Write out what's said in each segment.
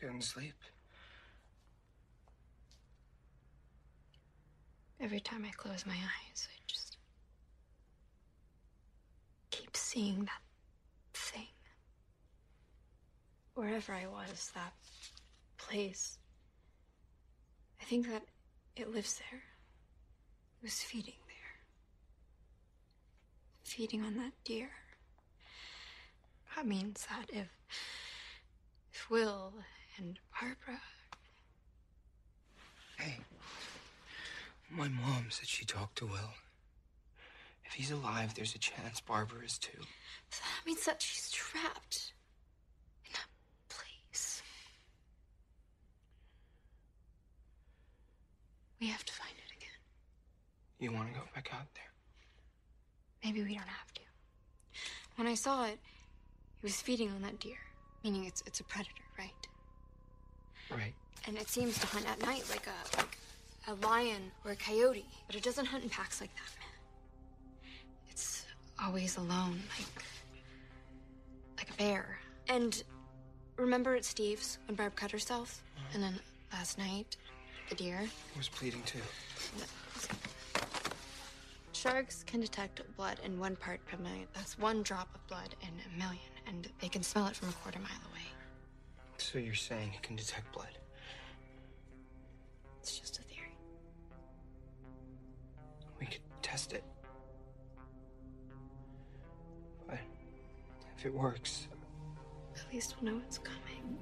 Getting sleep? Every time I close my eyes, I just keep seeing that thing. Wherever I was, that place. I think that it lives there. It was feeding there. Feeding on that deer. That means that if if Will and Barbara Hey, my mom said she talked to Will. If he's alive, there's a chance Barbara is too. that means that she's trapped in that place. We have to find it again. You want to go back out there? Maybe we don't have to. When I saw it, it was feeding on that deer, meaning it's it's a predator, right? Right. And it seems to hunt at night like a like a lion or a coyote, but it doesn't hunt in packs like that, man. It's always alone, like like a bear. And remember at Steve's when Barb cut herself, mm-hmm. and then last night, the deer. He was bleeding too. Sharks can detect blood in one part per million. That's one drop of blood in a million, and they can smell it from a quarter mile away. So you're saying it can detect blood? It's just a theory. We could test it. But if it works, At least we'll know it's coming.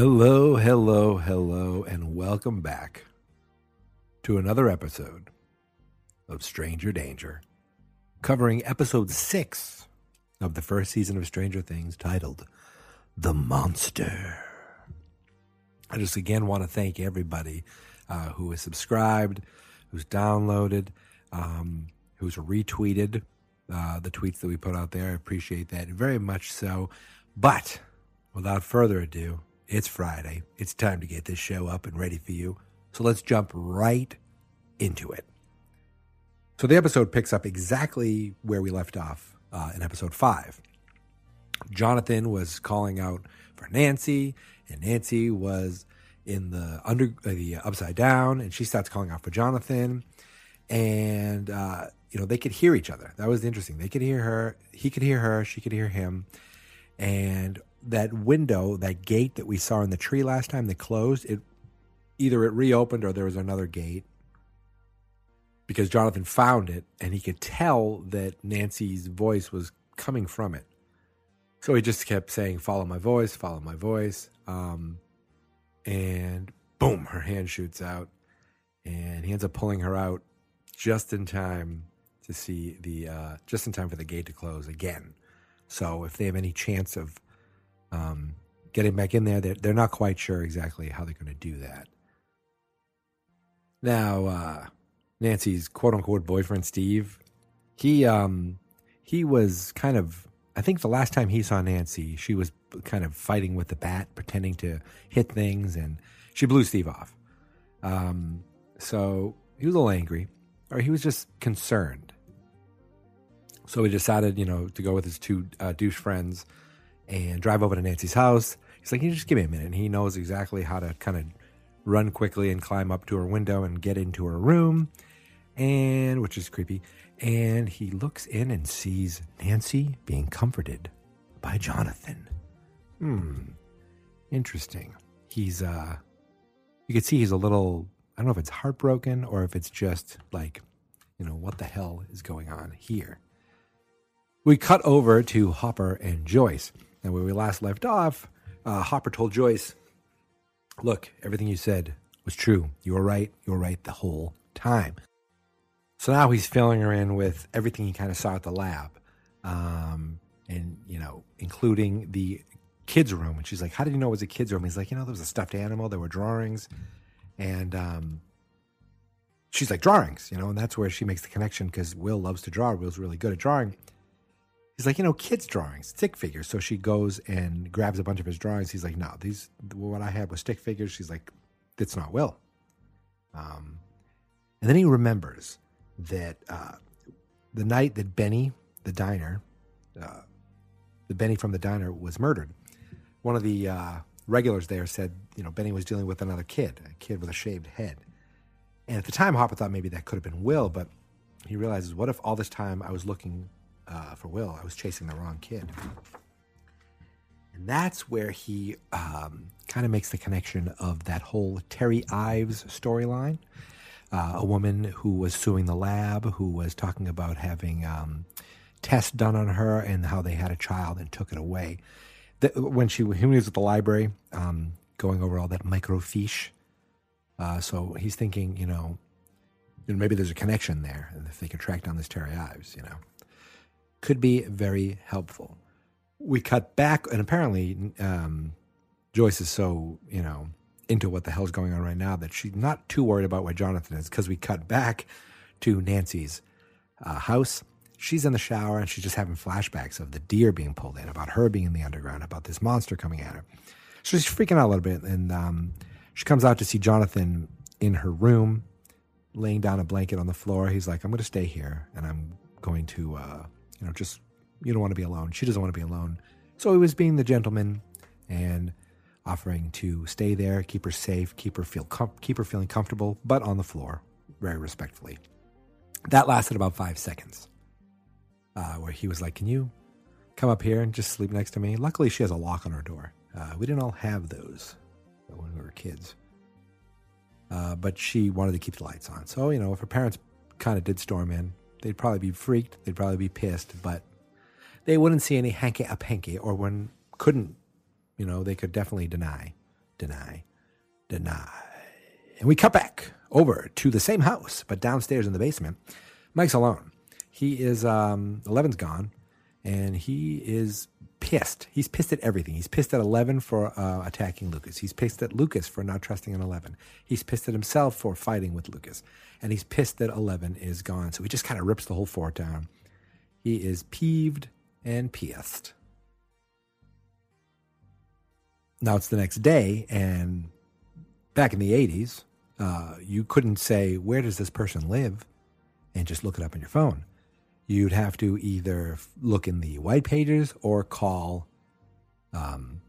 Hello, hello, hello, and welcome back to another episode of Stranger Danger, covering episode six of the first season of Stranger Things titled The Monster. I just again want to thank everybody uh, who has subscribed, who's downloaded, um, who's retweeted uh, the tweets that we put out there. I appreciate that very much so. But without further ado, it's Friday. It's time to get this show up and ready for you. So let's jump right into it. So the episode picks up exactly where we left off uh, in episode five. Jonathan was calling out for Nancy, and Nancy was in the under uh, the upside down, and she starts calling out for Jonathan, and uh, you know they could hear each other. That was interesting. They could hear her. He could hear her. She could hear him, and that window, that gate that we saw in the tree last time that closed, it either it reopened or there was another gate because Jonathan found it and he could tell that Nancy's voice was coming from it. So he just kept saying, "Follow my voice, follow my voice," um, and boom, her hand shoots out, and he ends up pulling her out just in time to see the uh, just in time for the gate to close again. So if they have any chance of um, getting back in there, they're, they're not quite sure exactly how they're going to do that. Now, uh, Nancy's quote unquote boyfriend, Steve, he, um, he was kind of, I think the last time he saw Nancy, she was kind of fighting with the bat, pretending to hit things, and she blew Steve off. Um, so he was a little angry, or he was just concerned. So he decided, you know, to go with his two uh, douche friends and drive over to Nancy's house. He's like, you just give me a minute. And he knows exactly how to kind of run quickly and climb up to her window and get into her room. and which is creepy. And he looks in and sees Nancy being comforted by Jonathan. Hmm, interesting. He's uh, you can see he's a little. I don't know if it's heartbroken or if it's just like, you know, what the hell is going on here. We cut over to Hopper and Joyce, and where we last left off, uh, Hopper told Joyce, "Look, everything you said was true. You were right. You were right the whole time." So now he's filling her in with everything he kind of saw at the lab, um, and you know, including the kids' room. And she's like, "How did you know it was a kids' room?" He's like, "You know, there was a stuffed animal. There were drawings," and um, she's like, "Drawings," you know, and that's where she makes the connection because Will loves to draw. Will's really good at drawing. He's like, you know, kids' drawings, stick figures. So she goes and grabs a bunch of his drawings. He's like, no, these what I had was stick figures. She's like, that's not Will. Um, and then he remembers that uh, the night that Benny, the diner, uh, the Benny from the diner was murdered, one of the uh, regulars there said, you know, Benny was dealing with another kid, a kid with a shaved head. And at the time, Hopper thought maybe that could have been Will, but he realizes, what if all this time I was looking uh, for Will, I was chasing the wrong kid? And that's where he um, kind of makes the connection of that whole Terry Ives storyline. Uh, a woman who was suing the lab, who was talking about having um, tests done on her and how they had a child and took it away. The, when she when he was at the library, um, going over all that microfiche, uh, so he's thinking, you know, maybe there's a connection there, and if they could track down this Terry Ives, you know, could be very helpful. We cut back, and apparently um, Joyce is so you know into what the hell's going on right now that she's not too worried about where Jonathan is because we cut back to Nancy's uh, house. She's in the shower and she's just having flashbacks of the deer being pulled in, about her being in the underground, about this monster coming at her. So she's freaking out a little bit, and um, she comes out to see Jonathan in her room, laying down a blanket on the floor. He's like, "I'm going to stay here, and I'm going to, uh, you know, just you don't want to be alone." She doesn't want to be alone, so he was being the gentleman and offering to stay there, keep her safe, keep her feel com- keep her feeling comfortable, but on the floor, very respectfully. That lasted about five seconds, uh, where he was like, "Can you come up here and just sleep next to me?" Luckily, she has a lock on her door. Uh, we didn't all have those when we were kids, uh, but she wanted to keep the lights on. So you know, if her parents kind of did storm in, they'd probably be freaked, they'd probably be pissed, but they wouldn't see any hanky up hanky, or when couldn't you know, they could definitely deny, deny, deny. And we cut back over to the same house, but downstairs in the basement. Mike's alone. He is, um, Eleven's gone, and he is pissed. He's pissed at everything. He's pissed at Eleven for uh, attacking Lucas. He's pissed at Lucas for not trusting an Eleven. He's pissed at himself for fighting with Lucas. And he's pissed that Eleven is gone. So he just kind of rips the whole fort down. He is peeved and pissed now it's the next day, and back in the 80s, uh, you couldn't say, Where does this person live? and just look it up on your phone. You'd have to either look in the white pages or call um,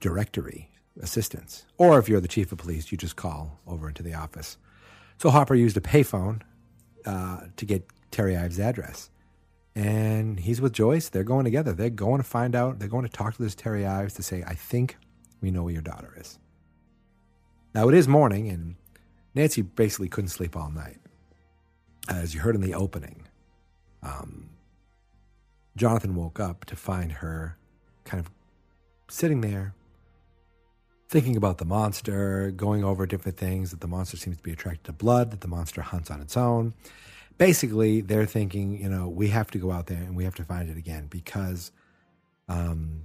directory assistance. Or if you're the chief of police, you just call over into the office. So Hopper used a payphone uh, to get Terry Ives' address. And he's with Joyce. They're going together. They're going to find out. They're going to talk to this Terry Ives to say, I think we know where your daughter is. Now it is morning, and Nancy basically couldn't sleep all night. As you heard in the opening, um, Jonathan woke up to find her kind of sitting there, thinking about the monster, going over different things that the monster seems to be attracted to blood, that the monster hunts on its own. Basically, they're thinking, you know, we have to go out there and we have to find it again because um,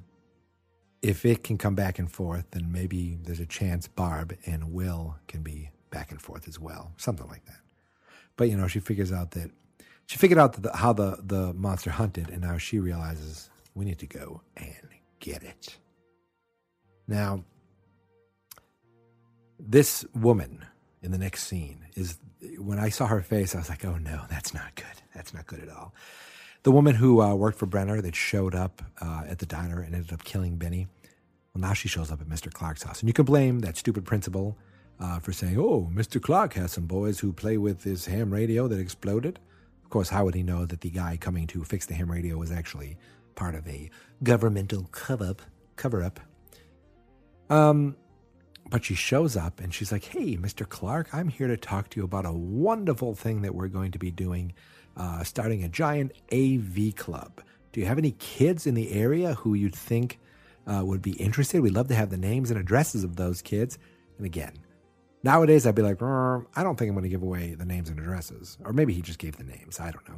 if it can come back and forth, then maybe there's a chance Barb and Will can be back and forth as well, something like that. But you know, she figures out that she figured out the, how the the monster hunted, and now she realizes we need to go and get it. Now, this woman in the next scene is when I saw her face, I was like, "Oh no, that's not good. That's not good at all." The woman who uh, worked for Brenner that showed up uh, at the diner and ended up killing Benny. Well, now she shows up at Mr. Clark's house. And you can blame that stupid principal uh, for saying, "Oh, Mr. Clark has some boys who play with this ham radio that exploded." Of course, how would he know that the guy coming to fix the ham radio was actually part of a governmental cover up? Cover up. Um, but she shows up and she's like, "Hey, Mr. Clark, I'm here to talk to you about a wonderful thing that we're going to be doing, uh, starting a giant AV club. Do you have any kids in the area who you'd think uh, would be interested? We'd love to have the names and addresses of those kids." And again, nowadays I'd be like, "Mm, "I don't think I'm going to give away the names and addresses," or maybe he just gave the names. I don't know.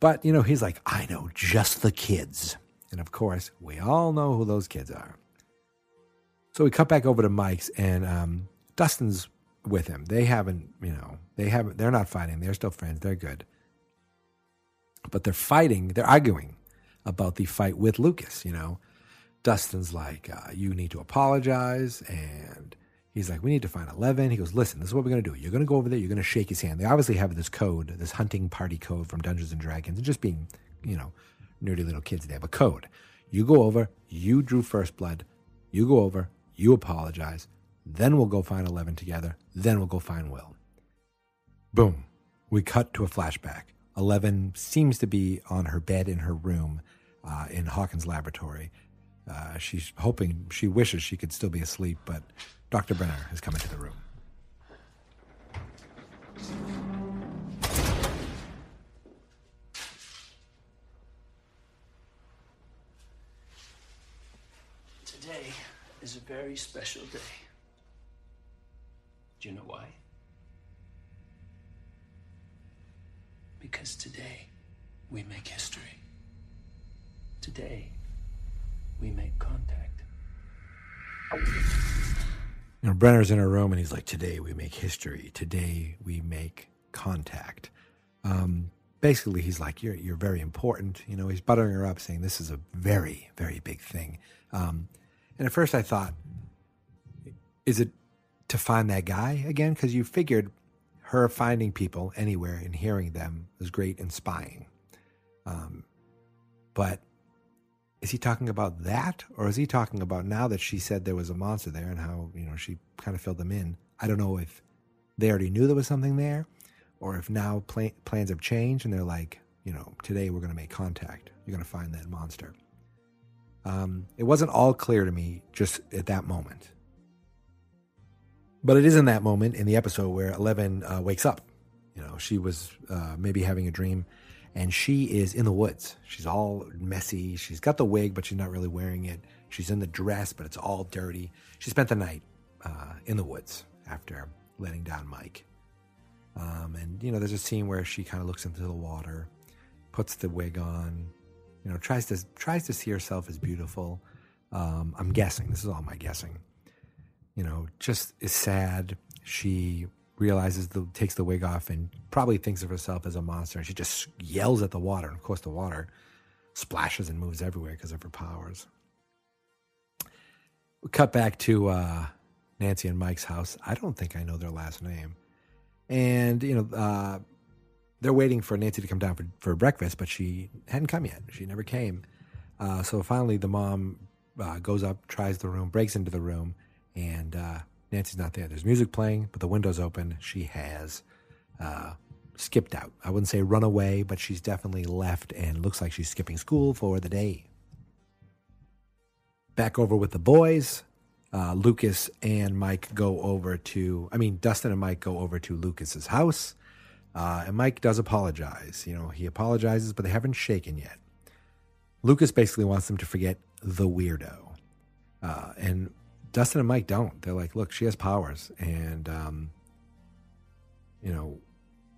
But you know, he's like, "I know just the kids," and of course, we all know who those kids are. So we cut back over to Mike's, and um, Dustin's with him. They haven't, you know, they haven't. They're not fighting. They're still friends. They're good. But they're fighting. They're arguing about the fight with Lucas. You know, Dustin's like, uh, "You need to apologize," and he's like, "We need to find Eleven." He goes, "Listen, this is what we're gonna do. You're gonna go over there. You're gonna shake his hand. They obviously have this code, this hunting party code from Dungeons and Dragons, and just being, you know, nerdy little kids. They have a code. You go over. You drew first blood. You go over. You apologize. Then we'll go find Eleven together. Then we'll go find Will. Boom. We cut to a flashback. Eleven seems to be on her bed in her room uh, in Hawkins' laboratory. Uh, she's hoping, she wishes she could still be asleep, but Dr. Brenner has come into the room. Today is a very special day. Do you know why? Because today we make history. Today we make contact. You know, Brenner's in her room and he's like, Today we make history. Today we make contact. Um, basically, he's like, you're, you're very important. You know, he's buttering her up, saying, This is a very, very big thing. Um, and at first I thought, Is it to find that guy again? Because you figured her finding people anywhere and hearing them was great in spying. Um, but is he talking about that? Or is he talking about now that she said there was a monster there and how you know she kind of filled them in? I don't know if they already knew there was something there or if now pla- plans have changed and they're like you know today we're going to make contact. You're going to find that monster. Um, it wasn't all clear to me just at that moment. But it is in that moment in the episode where eleven uh, wakes up. You know she was uh, maybe having a dream and she is in the woods. She's all messy. She's got the wig, but she's not really wearing it. She's in the dress, but it's all dirty. She spent the night uh, in the woods after letting down Mike. Um, and you know, there's a scene where she kind of looks into the water, puts the wig on, you know, tries to tries to see herself as beautiful. Um, I'm guessing. This is all my guessing. You know, just is sad. She realizes the takes the wig off and probably thinks of herself as a monster and she just yells at the water and of course the water splashes and moves everywhere because of her powers. We cut back to uh, nancy and mike's house. I don't think i know their last name. And you know uh, they're waiting for nancy to come down for, for breakfast but she hadn't come yet. She never came. Uh, so finally the mom uh, goes up tries the room breaks into the room and uh, Nancy's not there. There's music playing, but the window's open. She has uh, skipped out. I wouldn't say run away, but she's definitely left and looks like she's skipping school for the day. Back over with the boys. Uh, Lucas and Mike go over to, I mean, Dustin and Mike go over to Lucas's house. Uh, and Mike does apologize. You know, he apologizes, but they haven't shaken yet. Lucas basically wants them to forget the weirdo. Uh, and Dustin and Mike don't. They're like, look, she has powers, and um, you know,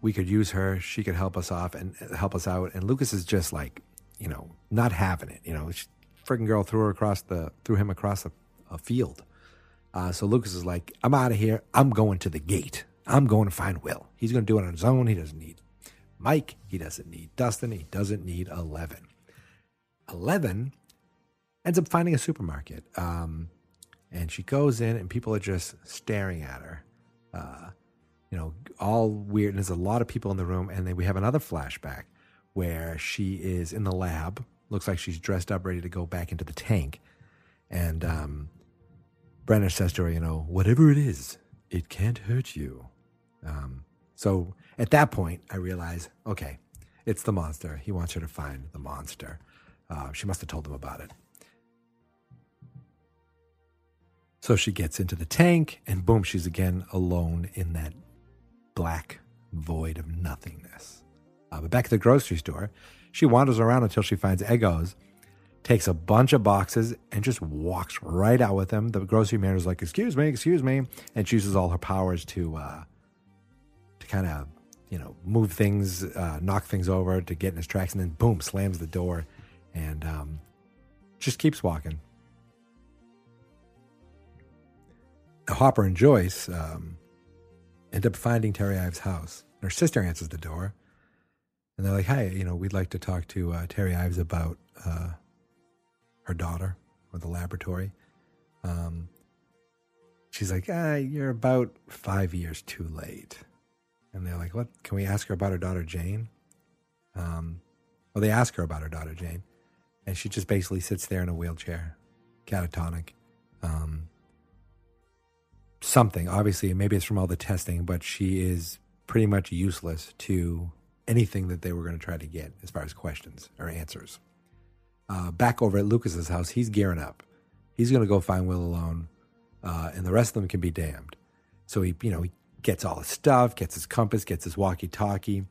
we could use her. She could help us off and help us out. And Lucas is just like, you know, not having it. You know, she, freaking girl threw her across the threw him across a, a field. Uh, so Lucas is like, I'm out of here. I'm going to the gate. I'm going to find Will. He's going to do it on his own. He doesn't need Mike. He doesn't need Dustin. He doesn't need Eleven. Eleven ends up finding a supermarket. Um, and she goes in and people are just staring at her uh, you know all weird and there's a lot of people in the room and then we have another flashback where she is in the lab looks like she's dressed up ready to go back into the tank and um, brenner says to her you know whatever it is it can't hurt you. Um, so at that point, I realize, okay, it's the monster. He wants her to find the monster. Uh, she must have told him about it. So she gets into the tank, and boom, she's again alone in that black void of nothingness. Uh, but back at the grocery store, she wanders around until she finds Eggos, takes a bunch of boxes, and just walks right out with them. The grocery man is like, "Excuse me, excuse me," and she uses all her powers to uh, to kind of you know move things, uh, knock things over to get in his tracks, and then boom, slams the door, and um, just keeps walking. Hopper and Joyce um, end up finding Terry Ives' house. And Her sister answers the door, and they're like, "Hi, you know, we'd like to talk to uh, Terry Ives about uh, her daughter or the laboratory." Um, she's like, ah, "You're about five years too late." And they're like, "What? Can we ask her about her daughter Jane?" Um, well, they ask her about her daughter Jane, and she just basically sits there in a wheelchair, catatonic. Um, something. Obviously, maybe it's from all the testing, but she is pretty much useless to anything that they were going to try to get as far as questions or answers. Uh, back over at Lucas's house, he's gearing up. He's going to go find Will alone, uh, and the rest of them can be damned. So he, you know, he gets all his stuff, gets his compass, gets his walkie-talkie,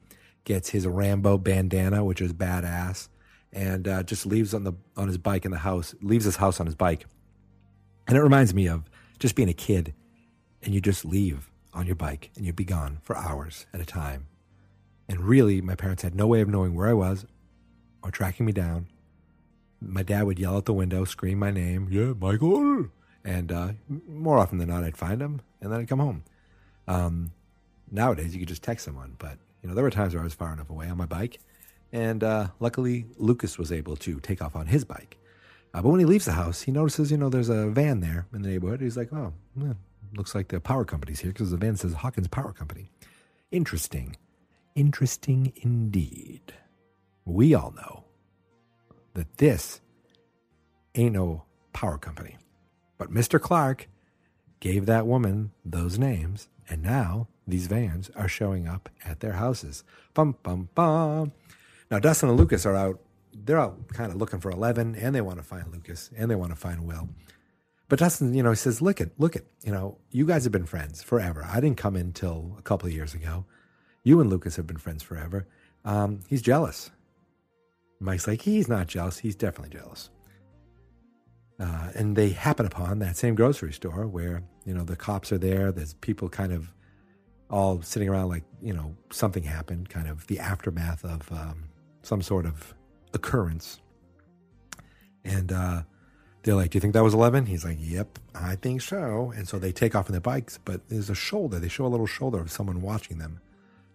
gets his Rambo bandana, which is badass, and uh, just leaves on the on his bike in the house. Leaves his house on his bike, and it reminds me of just being a kid and you just leave on your bike and you'd be gone for hours at a time. And really, my parents had no way of knowing where I was or tracking me down. My dad would yell out the window, scream my name, yeah, Michael. And uh, more often than not, I'd find him and then I'd come home. Um, nowadays, you could just text someone, but you know there were times where I was far enough away on my bike, and uh, luckily Lucas was able to take off on his bike. Uh, but when he leaves the house, he notices you know there's a van there in the neighborhood. He's like, oh, yeah, looks like the power company's here because the van says Hawkins Power Company. Interesting. Interesting indeed. We all know that this ain't no power company. But Mr. Clark gave that woman those names, and now these vans are showing up at their houses. Bum, bum, bum. Now, Dustin and Lucas are out. They're out kind of looking for Eleven, and they want to find Lucas, and they want to find Will. But Dustin, you know, he says, look it, look it, you know, you guys have been friends forever. I didn't come in till a couple of years ago. You and Lucas have been friends forever. Um, he's jealous. Mike's like, he's not jealous. He's definitely jealous. Uh, and they happen upon that same grocery store where, you know, the cops are there. There's people kind of all sitting around like, you know, something happened, kind of the aftermath of um, some sort of occurrence. And, uh, they're like, Do you think that was 11? He's like, Yep, I think so. And so they take off on their bikes, but there's a shoulder. They show a little shoulder of someone watching them.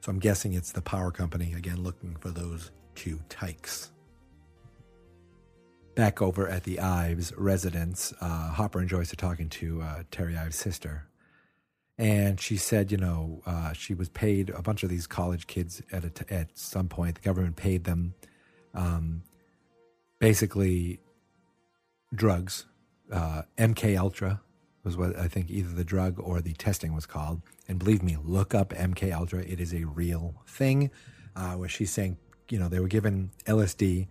So I'm guessing it's the power company, again, looking for those two tykes. Back over at the Ives residence, uh, Hopper and Joyce are talking to uh, Terry Ives' sister. And she said, you know, uh, she was paid a bunch of these college kids at at some point. The government paid them um, basically drugs. Uh, MK Ultra was what I think either the drug or the testing was called. And believe me, look up MK Ultra. It is a real thing. Uh, where she's saying, you know, they were given LSD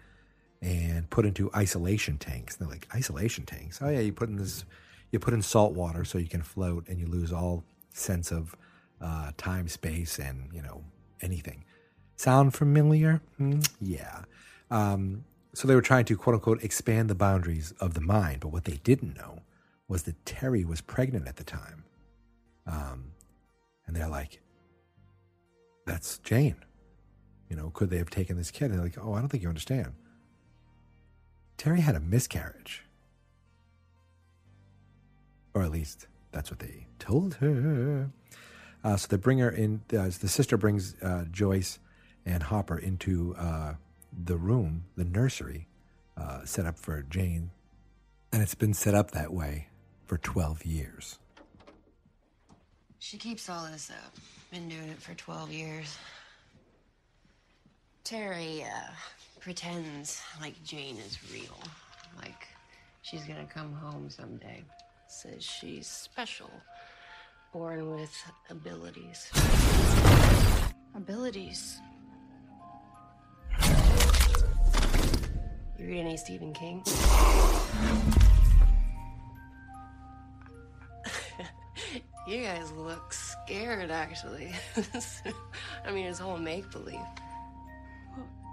and put into isolation tanks. They're like isolation tanks. Oh yeah, you put in this, you put in salt water so you can float, and you lose all sense of uh, time, space, and you know anything. Sound familiar? Mm, yeah. Um, so they were trying to quote unquote expand the boundaries of the mind, but what they didn't know was that Terry was pregnant at the time. Um, and they're like, that's Jane. You know, could they have taken this kid? And they're like, oh, I don't think you understand. Terry had a miscarriage. Or at least that's what they told her. Uh, so they bring her in. Uh, the sister brings uh, Joyce and Hopper into uh, the room, the nursery, uh, set up for Jane. And it's been set up that way for 12 years. She keeps all this up. Been doing it for 12 years. Terry uh, pretends like Jane is real. Like she's gonna come home someday. Says she's special. born with abilities. Abilities. You read any Stephen King? you guys look scared, actually. I mean, it's all make believe.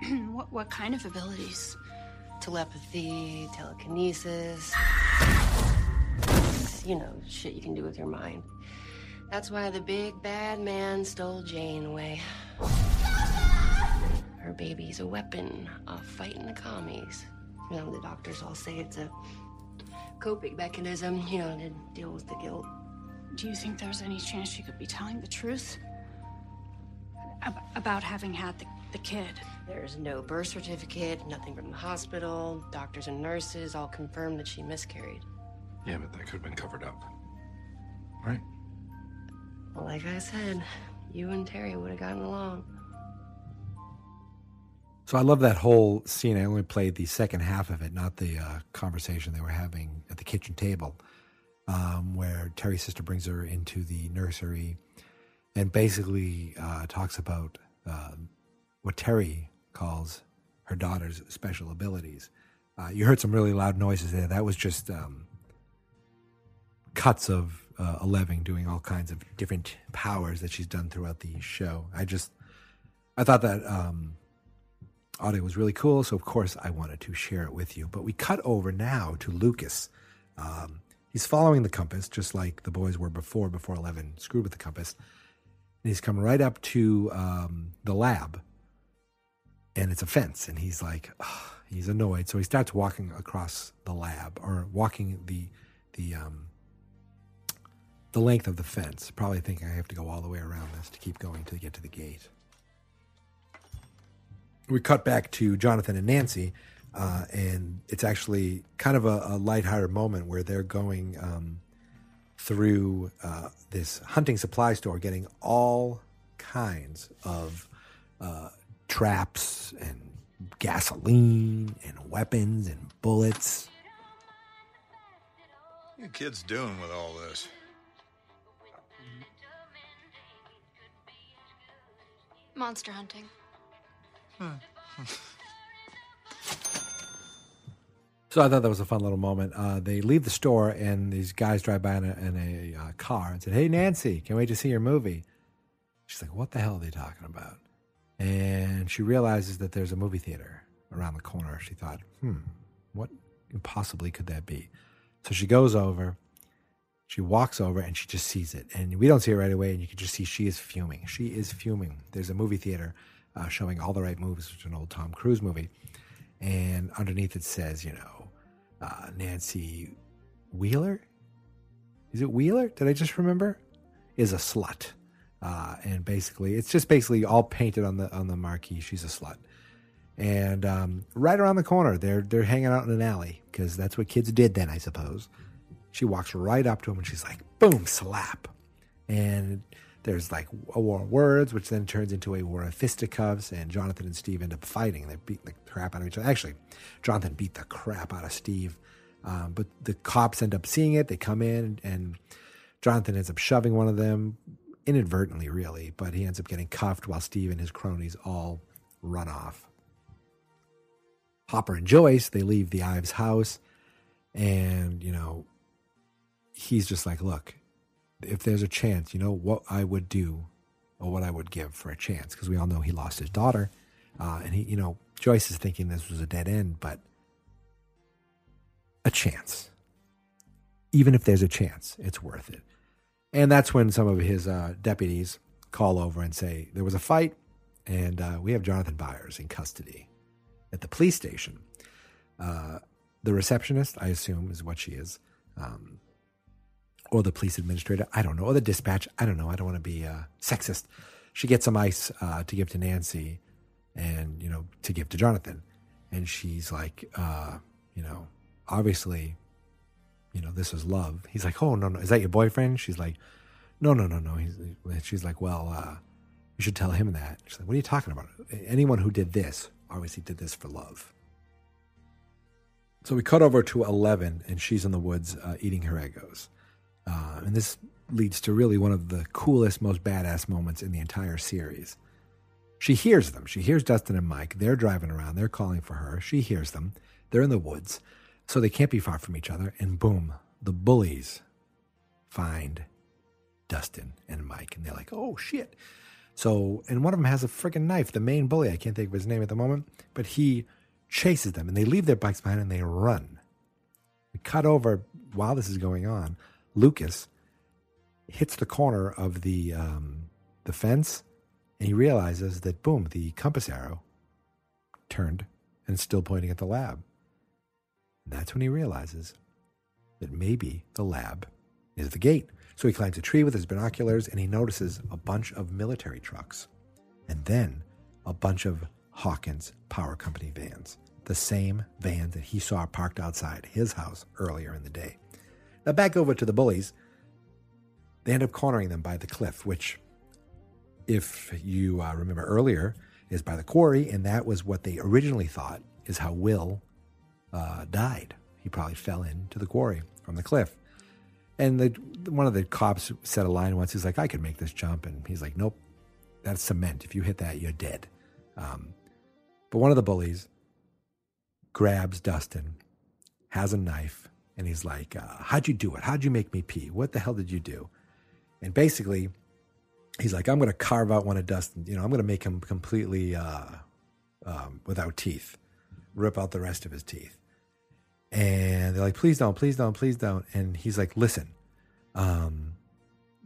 what, what kind of abilities? Telepathy, telekinesis. You know, shit you can do with your mind. That's why the big bad man stole Jane away. Her baby's a weapon of fighting the commies. You know, the doctors all say it's a coping mechanism, you know, to deal with the guilt. Do you think there's any chance she could be telling the truth? Ab- about having had the, the kid? There's no birth certificate, nothing from the hospital. Doctors and nurses all confirmed that she miscarried. Yeah, but that could have been covered up. Right? Well, like I said, you and Terry would have gotten along. So I love that whole scene. I only played the second half of it, not the uh, conversation they were having at the kitchen table, um, where Terry's sister brings her into the nursery and basically uh, talks about uh, what Terry calls her daughter's special abilities. Uh, you heard some really loud noises there. That was just um, cuts of uh, Eleven doing all kinds of different powers that she's done throughout the show. I just, I thought that um, audio was really cool. So, of course, I wanted to share it with you. But we cut over now to Lucas. Um, he's following the compass, just like the boys were before, before Eleven screwed with the compass. And he's come right up to um, the lab, and it's a fence. And he's like, oh, he's annoyed. So he starts walking across the lab, or walking the the um, the length of the fence, probably thinking I have to go all the way around this to keep going to get to the gate we cut back to Jonathan and Nancy, uh, and it's actually kind of a, a lighthearted moment where they're going um, through uh, this hunting supply store, getting all kinds of uh, traps and gasoline and weapons and bullets. What are you kids doing with all this? Monster hunting. So I thought that was a fun little moment. Uh, they leave the store, and these guys drive by in a, in a uh, car and said, "Hey, Nancy, can't wait to see your movie." She's like, "What the hell are they talking about?" And she realizes that there's a movie theater around the corner. She thought, "Hmm, what possibly could that be?" So she goes over. She walks over and she just sees it, and we don't see it right away. And you can just see she is fuming. She is fuming. There's a movie theater uh, showing all the right moves, which is an old Tom Cruise movie, and underneath it says, you know, uh, Nancy Wheeler. Is it Wheeler? Did I just remember? Is a slut, uh, and basically, it's just basically all painted on the on the marquee. She's a slut, and um, right around the corner, they're they're hanging out in an alley because that's what kids did then, I suppose. She walks right up to him and she's like, "Boom, slap," and there's like a war of words, which then turns into a war of fisticuffs, and Jonathan and Steve end up fighting. And they beat the crap out of each other. Actually, Jonathan beat the crap out of Steve, um, but the cops end up seeing it. They come in, and Jonathan ends up shoving one of them inadvertently, really, but he ends up getting cuffed while Steve and his cronies all run off. Hopper and Joyce, they leave the Ives house, and, you know, he's just like, look, if there's a chance, you know, what I would do or what I would give for a chance, because we all know he lost his daughter. Uh, and he, you know, Joyce is thinking this was a dead end, but a chance. Even if there's a chance, it's worth it. And that's when some of his uh, deputies call over and say, There was a fight, and uh, we have Jonathan Byers in custody at the police station. Uh, the receptionist, I assume, is what she is. Um, or the police administrator, I don't know, or the dispatch, I don't know. I don't want to be uh, sexist. She gets some ice uh, to give to Nancy, and you know, to give to Jonathan, and she's like, uh, you know, obviously, you know, this is love. He's like, oh no, no, is that your boyfriend? She's like, no, no, no, no. He's, she's like, well, uh, you should tell him that. She's like, what are you talking about? Anyone who did this obviously did this for love. So we cut over to 11, and she's in the woods uh, eating her Eggos. Uh, and this leads to really one of the coolest, most badass moments in the entire series. She hears them. She hears Dustin and Mike. They're driving around. They're calling for her. She hears them. They're in the woods, so they can't be far from each other. And boom, the bullies find Dustin and Mike. And they're like, oh shit. So, and one of them has a freaking knife, the main bully. I can't think of his name at the moment, but he chases them and they leave their bikes behind and they run. We cut over while this is going on. Lucas hits the corner of the um, the fence and he realizes that boom, the compass arrow turned and is still pointing at the lab. And that's when he realizes that maybe the lab is the gate. So he climbs a tree with his binoculars and he notices a bunch of military trucks and then a bunch of Hawkins Power Company vans, the same vans that he saw parked outside his house earlier in the day. Now, back over to the bullies. They end up cornering them by the cliff, which, if you uh, remember earlier, is by the quarry, and that was what they originally thought is how Will uh, died. He probably fell into the quarry from the cliff. And the, one of the cops said a line once. He's like, "I could make this jump," and he's like, "Nope, that's cement. If you hit that, you're dead." Um, but one of the bullies grabs Dustin, has a knife, and he's like, uh, "How'd you do it? How'd you make me pee? What the hell did you do?" And basically, he's like, "I'm going to carve out one of Dustin. You know, I'm going to make him completely uh, um, without teeth, rip out the rest of his teeth." And they're like, "Please don't, please don't, please don't." And he's like, "Listen, um,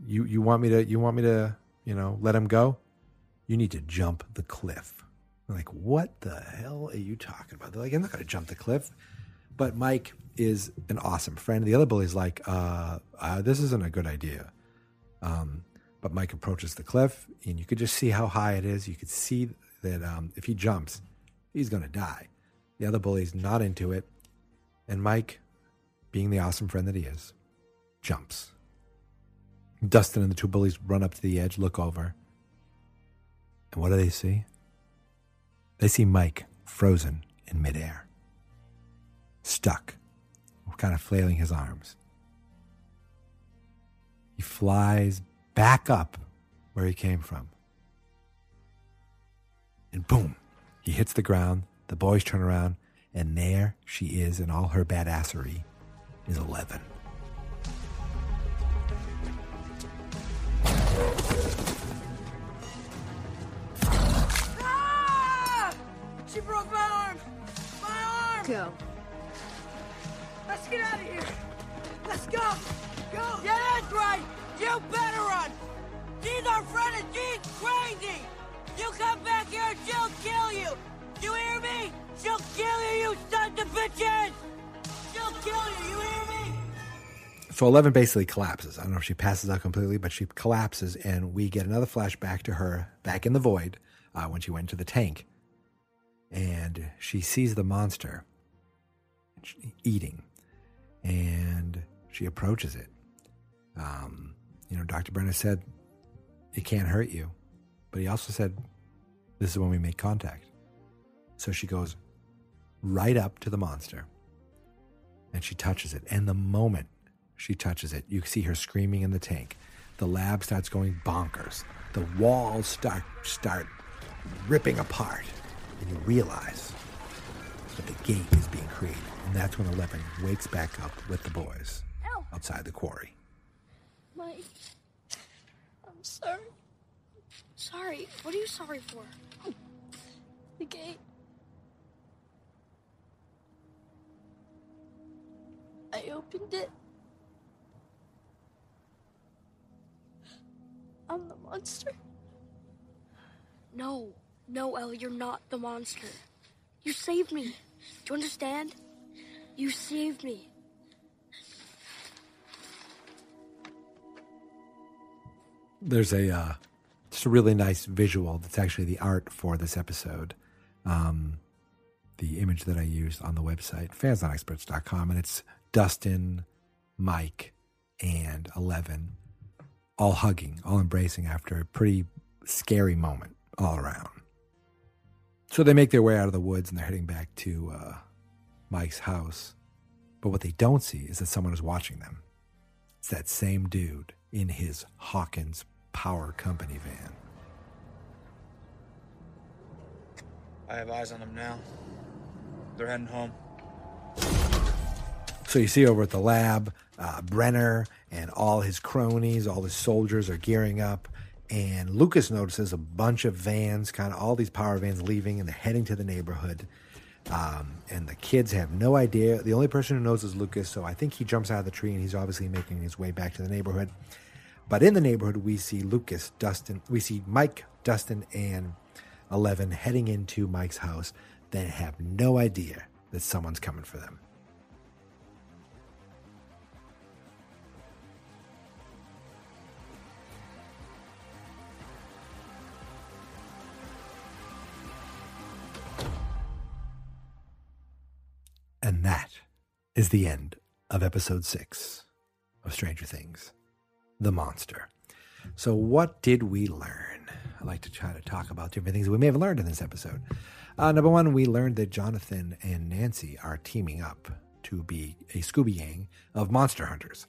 you you want me to you want me to you know let him go? You need to jump the cliff." I'm like, "What the hell are you talking about?" They're like, "I'm not going to jump the cliff." But Mike is an awesome friend. The other bully's like, uh, uh, "This isn't a good idea." Um, but Mike approaches the cliff, and you could just see how high it is. You could see that um, if he jumps, he's going to die. The other bully's not into it. And Mike, being the awesome friend that he is, jumps. Dustin and the two bullies run up to the edge, look over. And what do they see? They see Mike frozen in midair, stuck, kind of flailing his arms. He flies back up where he came from. And boom, he hits the ground. The boys turn around, and there she is in all her badassery is 11. You better run! She's our friend and she's crazy! You come back here and she'll kill you! You hear me? She'll kill you, you sons of bitches! She'll kill you, you hear me? So 11 basically collapses. I don't know if she passes out completely, but she collapses, and we get another flashback to her back in the void uh, when she went to the tank. And she sees the monster eating, and she approaches it. Um, you know, Dr. Brenner said it can't hurt you, but he also said this is when we make contact. So she goes right up to the monster and she touches it. And the moment she touches it, you see her screaming in the tank. The lab starts going bonkers. The walls start start ripping apart, and you realize that the gate is being created. And that's when Eleven wakes back up with the boys outside the quarry. Mike. I'm sorry. Sorry. What are you sorry for? The gate. I opened it. I'm the monster. No, no, El, you're not the monster. You saved me. Do you understand? You saved me. There's a uh, just a really nice visual that's actually the art for this episode. Um, the image that i used on the website fansnotexperts.com and it's dustin mike and 11 all hugging all embracing after a pretty scary moment all around. So they make their way out of the woods and they're heading back to uh, mike's house. But what they don't see is that someone is watching them. It's that same dude in his Hawkins Power Company van. I have eyes on them now. They're heading home. So you see over at the lab, uh, Brenner and all his cronies, all his soldiers are gearing up. And Lucas notices a bunch of vans, kind of all these power vans leaving and they're heading to the neighborhood. Um, and the kids have no idea. The only person who knows is Lucas, so I think he jumps out of the tree and he's obviously making his way back to the neighborhood. But in the neighborhood, we see Lucas, Dustin, we see Mike, Dustin, and Eleven heading into Mike's house. They have no idea that someone's coming for them. And that is the end of episode six of Stranger Things The Monster. So, what did we learn? I like to try to talk about different things we may have learned in this episode. Uh, number one, we learned that Jonathan and Nancy are teaming up to be a Scooby Gang of monster hunters.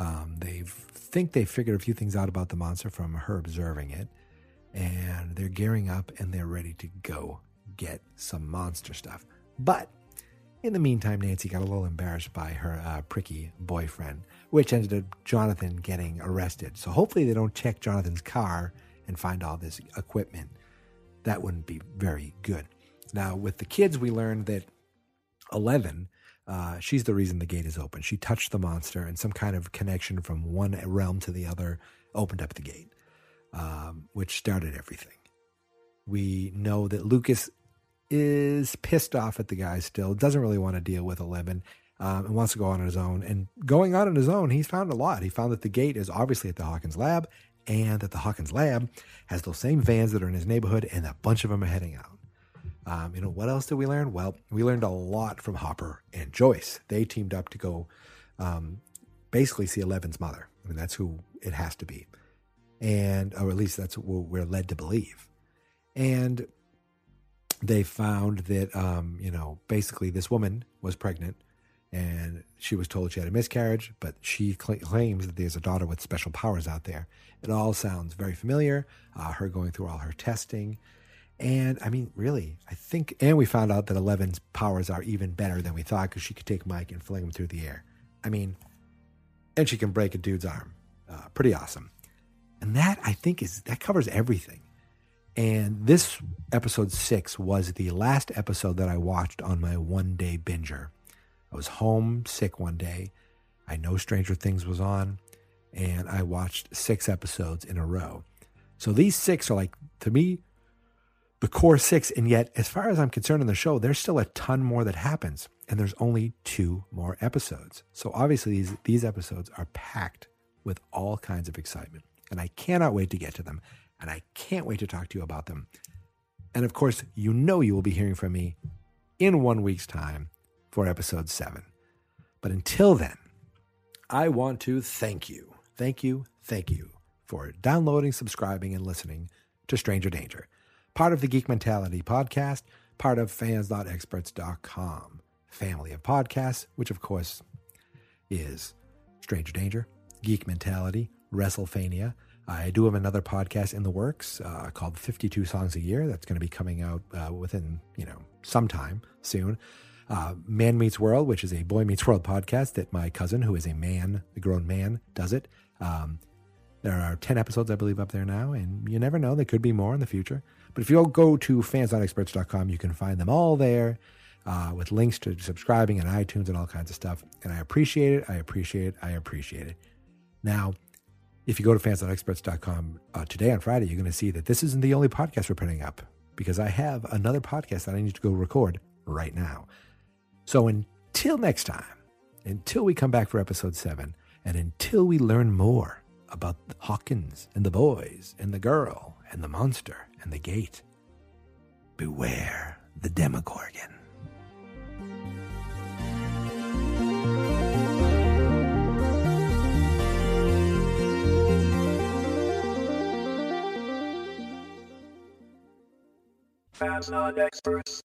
Um, they think they figured a few things out about the monster from her observing it, and they're gearing up and they're ready to go get some monster stuff. But in the meantime, Nancy got a little embarrassed by her uh, pricky boyfriend, which ended up Jonathan getting arrested. So hopefully they don't check Jonathan's car and find all this equipment. That wouldn't be very good. Now, with the kids, we learned that 11, uh, she's the reason the gate is open. She touched the monster, and some kind of connection from one realm to the other opened up the gate, um, which started everything. We know that Lucas is pissed off at the guy still, doesn't really want to deal with 11, um, and wants to go on his own. And going on on his own, he's found a lot. He found that the gate is obviously at the Hawkins lab, and that the Hawkins lab has those same vans that are in his neighborhood, and a bunch of them are heading out. Um, you know, what else did we learn? Well, we learned a lot from Hopper and Joyce. They teamed up to go um, basically see Eleven's mother. I mean, that's who it has to be. And, or at least that's what we're led to believe. And they found that, um, you know, basically this woman was pregnant and she was told she had a miscarriage, but she cl- claims that there's a daughter with special powers out there. It all sounds very familiar. Uh, her going through all her testing. And I mean, really, I think, and we found out that Eleven's powers are even better than we thought because she could take Mike and fling him through the air. I mean, and she can break a dude's arm. Uh, pretty awesome. And that, I think, is that covers everything. And this episode six was the last episode that I watched on my one day binger. I was home sick one day. I know Stranger Things was on, and I watched six episodes in a row. So these six are like, to me, the core six. And yet, as far as I'm concerned in the show, there's still a ton more that happens. And there's only two more episodes. So obviously, these, these episodes are packed with all kinds of excitement. And I cannot wait to get to them. And I can't wait to talk to you about them. And of course, you know you will be hearing from me in one week's time for episode seven. But until then, I want to thank you, thank you, thank you for downloading, subscribing, and listening to Stranger Danger, part of the Geek Mentality podcast, part of fansnotexperts.com, family of podcasts, which of course is Stranger Danger, Geek Mentality, WrestleFania. I do have another podcast in the works uh, called 52 Songs a Year that's going to be coming out uh, within, you know, sometime soon uh, Man Meets World, which is a Boy Meets World podcast that my cousin, who is a man, a grown man, does it. Um, there are 10 episodes, I believe, up there now, and you never know, there could be more in the future. But if you'll go to fansnotexperts.com, you can find them all there uh, with links to subscribing and iTunes and all kinds of stuff. And I appreciate it. I appreciate it. I appreciate it. Now, if you go to fansnotexperts.com uh, today on Friday, you're going to see that this isn't the only podcast we're putting up because I have another podcast that I need to go record right now. So until next time, until we come back for episode seven, and until we learn more about Hawkins and the boys and the girl and the monster and the gate, beware the Demogorgon. Fans not experts.